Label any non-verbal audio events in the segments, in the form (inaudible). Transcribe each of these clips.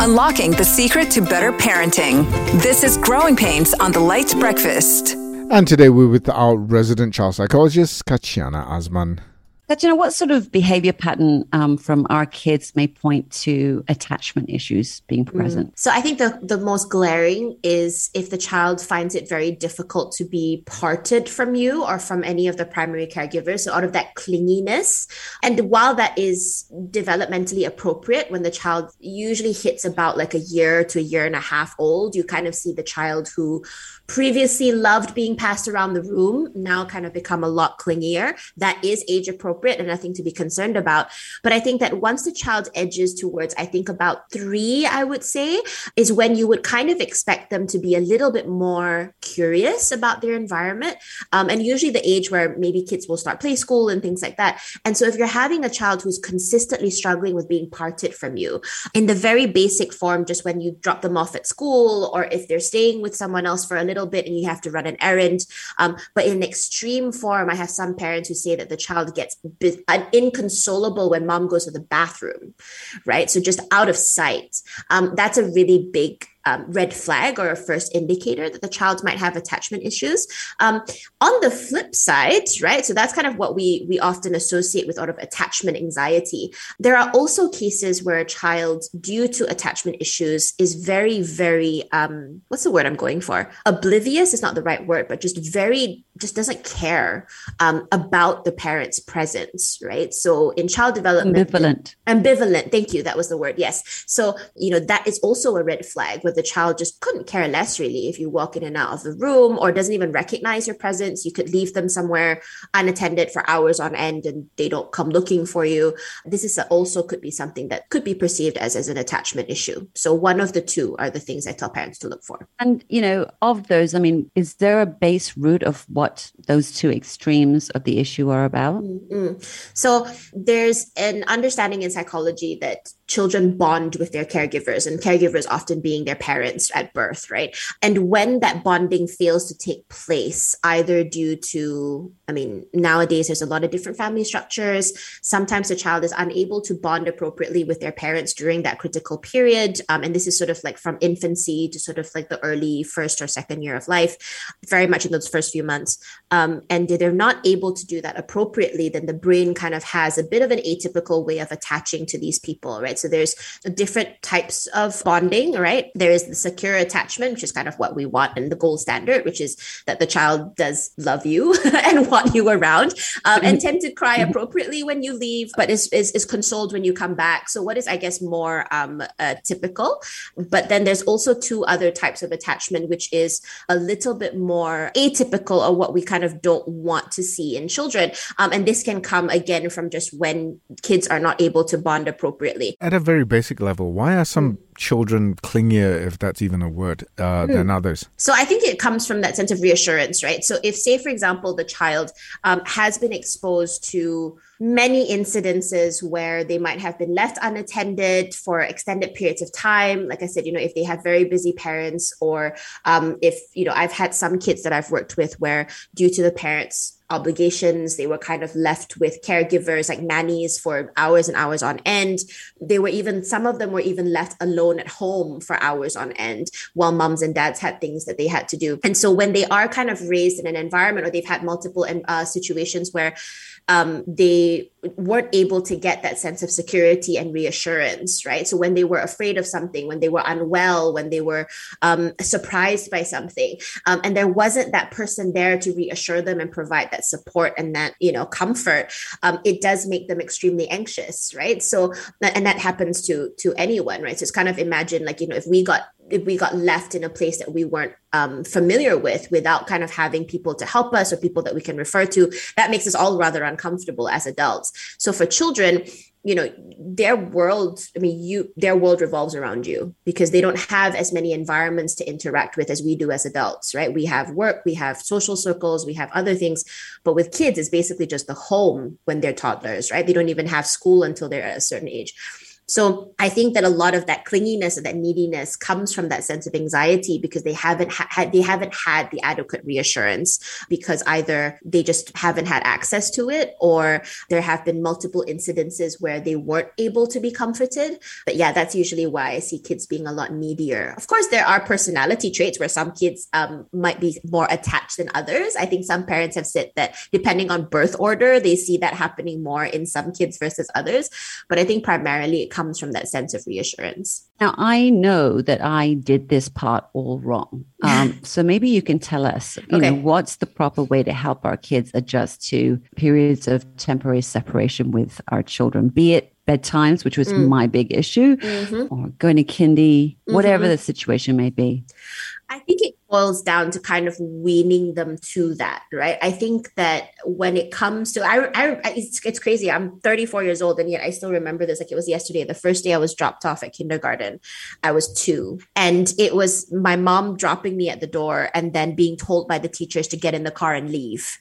unlocking the secret to better parenting. This is Growing Pains on the LITE Breakfast. And today we're with our resident child psychologist, Katyana Azman. Katrina, what sort of behavior pattern um, from our kids may point to attachment issues being mm. present? Mm. So I think the, the most glaring is if the child finds it very difficult to be parted from you or from any of the primary caregivers. So out of that clinginess. And while that is developmentally appropriate, when the child usually hits about like a year to a year and a half old, you kind of see the child who previously loved being passed around the room now kind of become a lot clingier. That is age appropriate and nothing to be concerned about. But I think that once the child edges towards, I think about three, I would say, is when you would kind of expect them to be a little bit more curious about their environment. Um, and usually the age where maybe kids will start play school and things like that. And so if you're having a child who's consistently struggling with being parted from you in the very basic form, just when you drop them off at school or if they're staying with someone else for a little little bit and you have to run an errand. Um, but in extreme form, I have some parents who say that the child gets inconsolable when mom goes to the bathroom, right? So just out of sight. Um, that's a really big um, red flag or a first indicator that the child might have attachment issues. Um, on the flip side, right? So that's kind of what we we often associate with sort of attachment anxiety. There are also cases where a child, due to attachment issues, is very, very um, what's the word I'm going for? Oblivious is not the right word, but just very just doesn't care um, about the parent's presence, right? So in child development, ambivalent. Ambivalent. Thank you. That was the word. Yes. So you know that is also a red flag with the child just couldn't care less really if you walk in and out of the room or doesn't even recognize your presence. You could leave them somewhere unattended for hours on end and they don't come looking for you. This is also could be something that could be perceived as, as an attachment issue. So one of the two are the things I tell parents to look for. And, you know, of those, I mean, is there a base root of what those two extremes of the issue are about? Mm-hmm. So there's an understanding in psychology that children bond with their caregivers and caregivers often being their parents at birth, right? And when that bonding fails to take place, either due to, I mean, nowadays there's a lot of different family structures. Sometimes the child is unable to bond appropriately with their parents during that critical period. Um, and this is sort of like from infancy to sort of like the early first or second year of life, very much in those first few months. Um, and they're not able to do that appropriately, then the brain kind of has a bit of an atypical way of attaching to these people, right? So there's different types of bonding, right? There is the secure attachment, which is kind of what we want and the gold standard, which is that the child does love you (laughs) and want you around um, and tend to cry mm-hmm. appropriately when you leave, but is, is, is consoled when you come back. So what is, I guess, more um, uh, typical? But then there's also two other types of attachment, which is a little bit more atypical or what we kind of don't want to see in children. Um, and this can come again from just when kids are not able to bond appropriately. At a very basic level, why are some children clingier, if that's even a word, uh, mm. than others? So I think it comes from that sense of reassurance, right? So if, say, for example, the child um, has been exposed to many incidences where they might have been left unattended for extended periods of time like i said you know if they have very busy parents or um, if you know i've had some kids that i've worked with where due to the parents obligations. They were kind of left with caregivers like nannies for hours and hours on end. They were even, some of them were even left alone at home for hours on end while moms and dads had things that they had to do. And so when they are kind of raised in an environment or they've had multiple uh, situations where um, they weren't able to get that sense of security and reassurance, right? So when they were afraid of something, when they were unwell, when they were um, surprised by something, um, and there wasn't that person there to reassure them and provide that support and that you know comfort, um, it does make them extremely anxious, right? So and that happens to to anyone, right? So it's kind of imagine like you know if we got if we got left in a place that we weren't um, familiar with without kind of having people to help us or people that we can refer to that makes us all rather uncomfortable as adults. So for children you know their world i mean you their world revolves around you because they don't have as many environments to interact with as we do as adults right? We have work we have social circles we have other things. But with kids it's basically just the home when they're toddlers right? They don't even have school until they're at a certain age So I think that a lot of that clinginess and that neediness comes from that sense of anxiety because they haven't ha- had they haven't had the adequate reassurance because either they just haven't had access to it or there have been multiple incidences where they weren't able to be comforted. But yeah, that's usually why I see kids being a lot needier. Of course, there are personality traits where some kids um, might be more attached than others. I think some parents have said that depending on birth order, they see that happening more in some kids versus others. But I think primarily it comes from that sense of reassurance. Now, I know that I did this part all wrong. Um, (laughs) so maybe you can tell us, you okay. know, what's the proper way to help our kids adjust to periods of temporary separation with our children, be it bedtimes, which was mm. my big issue, mm-hmm. or going to kindy, whatever mm-hmm. the situation may be. I think it boils down to kind of weaning them to that, right? I think that when it comes to, I, I it's, it's crazy. I'm 34 years old, and yet I still remember this like it was yesterday. The first day I was dropped off at kindergarten, I was two, and it was my mom dropping me at the door and then being told by the teachers to get in the car and leave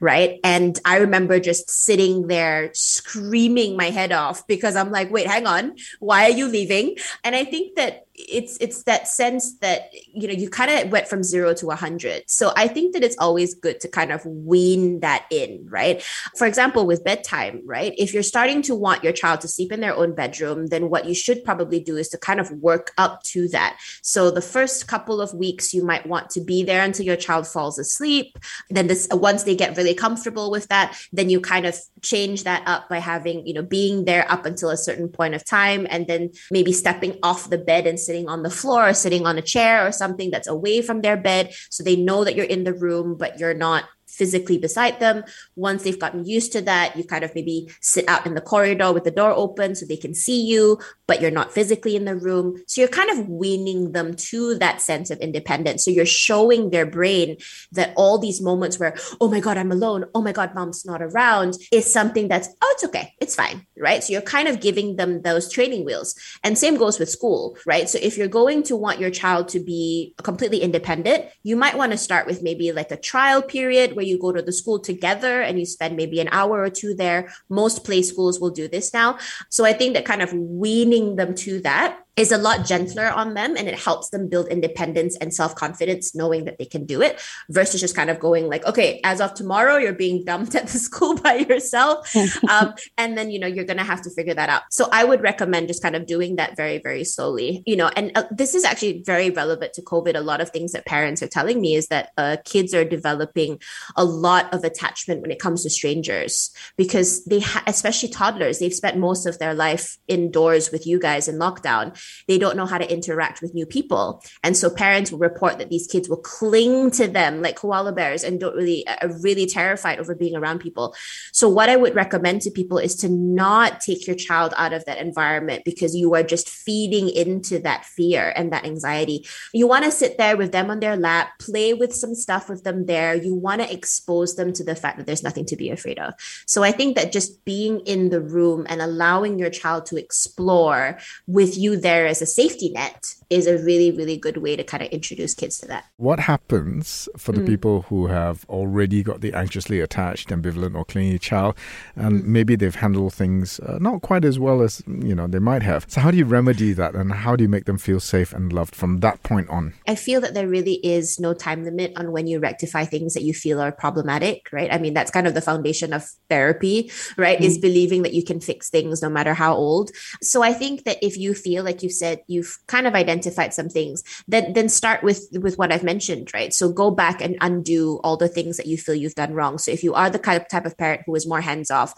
right? And I remember just sitting there screaming my head off because I'm like, wait, hang on, why are you leaving? And I think that it's it's that sense that you know you kind of went from zero to a hundred. So I think that it's always good to kind of wean that in, right? For example, with bedtime, right? If you're starting to want your child to sleep in their own bedroom, then what you should probably do is to kind of work up to that. So the first couple of weeks, you might want to be there until your child falls asleep. Then this once they get really comfortable with that, then you kind of change that up by having you know being there up until a certain point of time, and then maybe stepping off the bed and sitting on the floor or sitting on a chair or something that's away from their bed. So they know that you're in the room but you're not physically beside them. Once they've gotten used to that, you kind of maybe sit out in the corridor with the door open so they can see you, but you're not physically in the room. So you're kind of weaning them to that sense of independence. So you're showing their brain that all these moments where, oh my God, I'm alone. Oh my God, mom's not around is something that's, oh, it's okay. It's fine. Right. So you're kind of giving them those training wheels. And same goes with school. Right. So if you're going to want your child to be completely independent, you might want to start with maybe like a trial period where you go to the school together and you spend maybe an hour or two there. Most play schools will do this now. So I think that kind of weaning them to that is a lot gentler on them and it helps them build independence and self-confidence knowing that they can do it versus just kind of going like okay as of tomorrow you're being dumped at the (laughs) school by yourself. (laughs) Um, and then you know you're gonna have to figure that out. So i would recommend just kind of doing that very very slowly you know and uh, this is actually very relevant to covid. A lot of things that parents are telling me is that uh, kids are developing a lot of attachment when it comes to strangers because they ha- especially toddlers they've spent most of their life indoors with you guys in lockdown they don't know how to interact with new people. And so parents will report that these kids will cling to them like koala bears and don't really uh, are really terrified over being around people. So what I would recommend to people is to not take your child out of that environment because you are just feeding into that fear and that anxiety. You want to sit there with them on their lap, play with some stuff with them there. You want to expose them to the fact that there's nothing to be afraid of. So I think that just being in the room and allowing your child to explore with you there there as a safety net is a really, really good way to kind of introduce kids to that. What happens for the mm. people who have already got the anxiously attached, ambivalent, or clingy child, and mm. maybe they've handled things uh, not quite as well as you know they might have? So how do you remedy that, and how do you make them feel safe and loved from that point on? I feel that there really is no time limit on when you rectify things that you feel are problematic, right? I mean, that's kind of the foundation of therapy, right? Mm. Is believing that you can fix things no matter how old. So I think that if you feel like you said you've kind of identified some things then then start with with what i've mentioned right? So go back and undo all the things that you feel you've done wrong. So if you are the kind of type of parent who is more hands off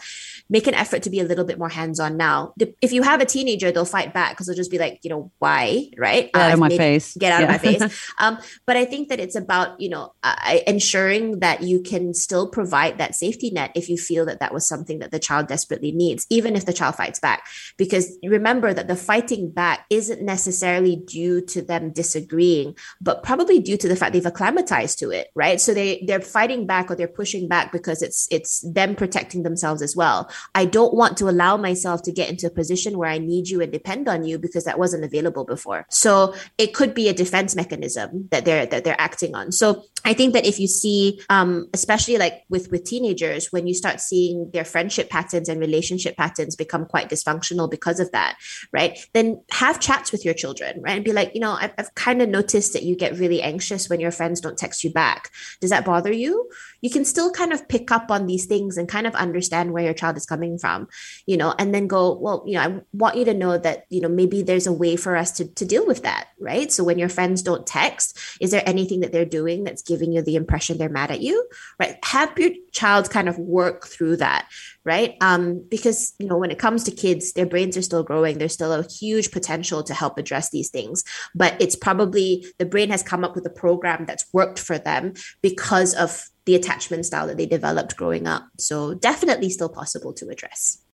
make an effort to be a little bit more hands on now if you have a teenager they'll fight back because they'll just be like you know why? Right? Get out of my face. get out yeah. of my face. (laughs) Um, but i think that it's about you know uh, ensuring that you can still provide that safety net if you feel that that was something that the child desperately needs even if the child fights back. Because remember that the fighting back isn't necessarily due to them disagreeing, but probably due to the fact they've acclimatized to it, right? So they they're fighting back or they're pushing back because it's it's them protecting themselves as well. I don't want to allow myself to get into a position where I need you and depend on you because that wasn't available before. So it could be a defense mechanism that they're that they're acting on. So I think that if you see, um, especially like with with teenagers, when you start seeing their friendship patterns and relationship patterns become quite dysfunctional because of that, right? Then have chats with your children, right, and be like, you know, I've, I've kind of noticed that you get really anxious when your friends don't text you back. Does that bother you? You can still kind of pick up on these things and kind of understand where your child is coming from, you know, and then go, well, you know, I want you to know that, you know, maybe there's a way for us to to deal with that, right? So when your friends don't text, is there anything that they're doing that's giving you the impression they're mad at you right? Have your child kind of work through that right? Um, because you know when it comes to kids their brains are still growing. There's still a huge potential to help address these things. But it's probably the brain has come up with a program that's worked for them because of the attachment style that they developed growing up. So definitely still possible to address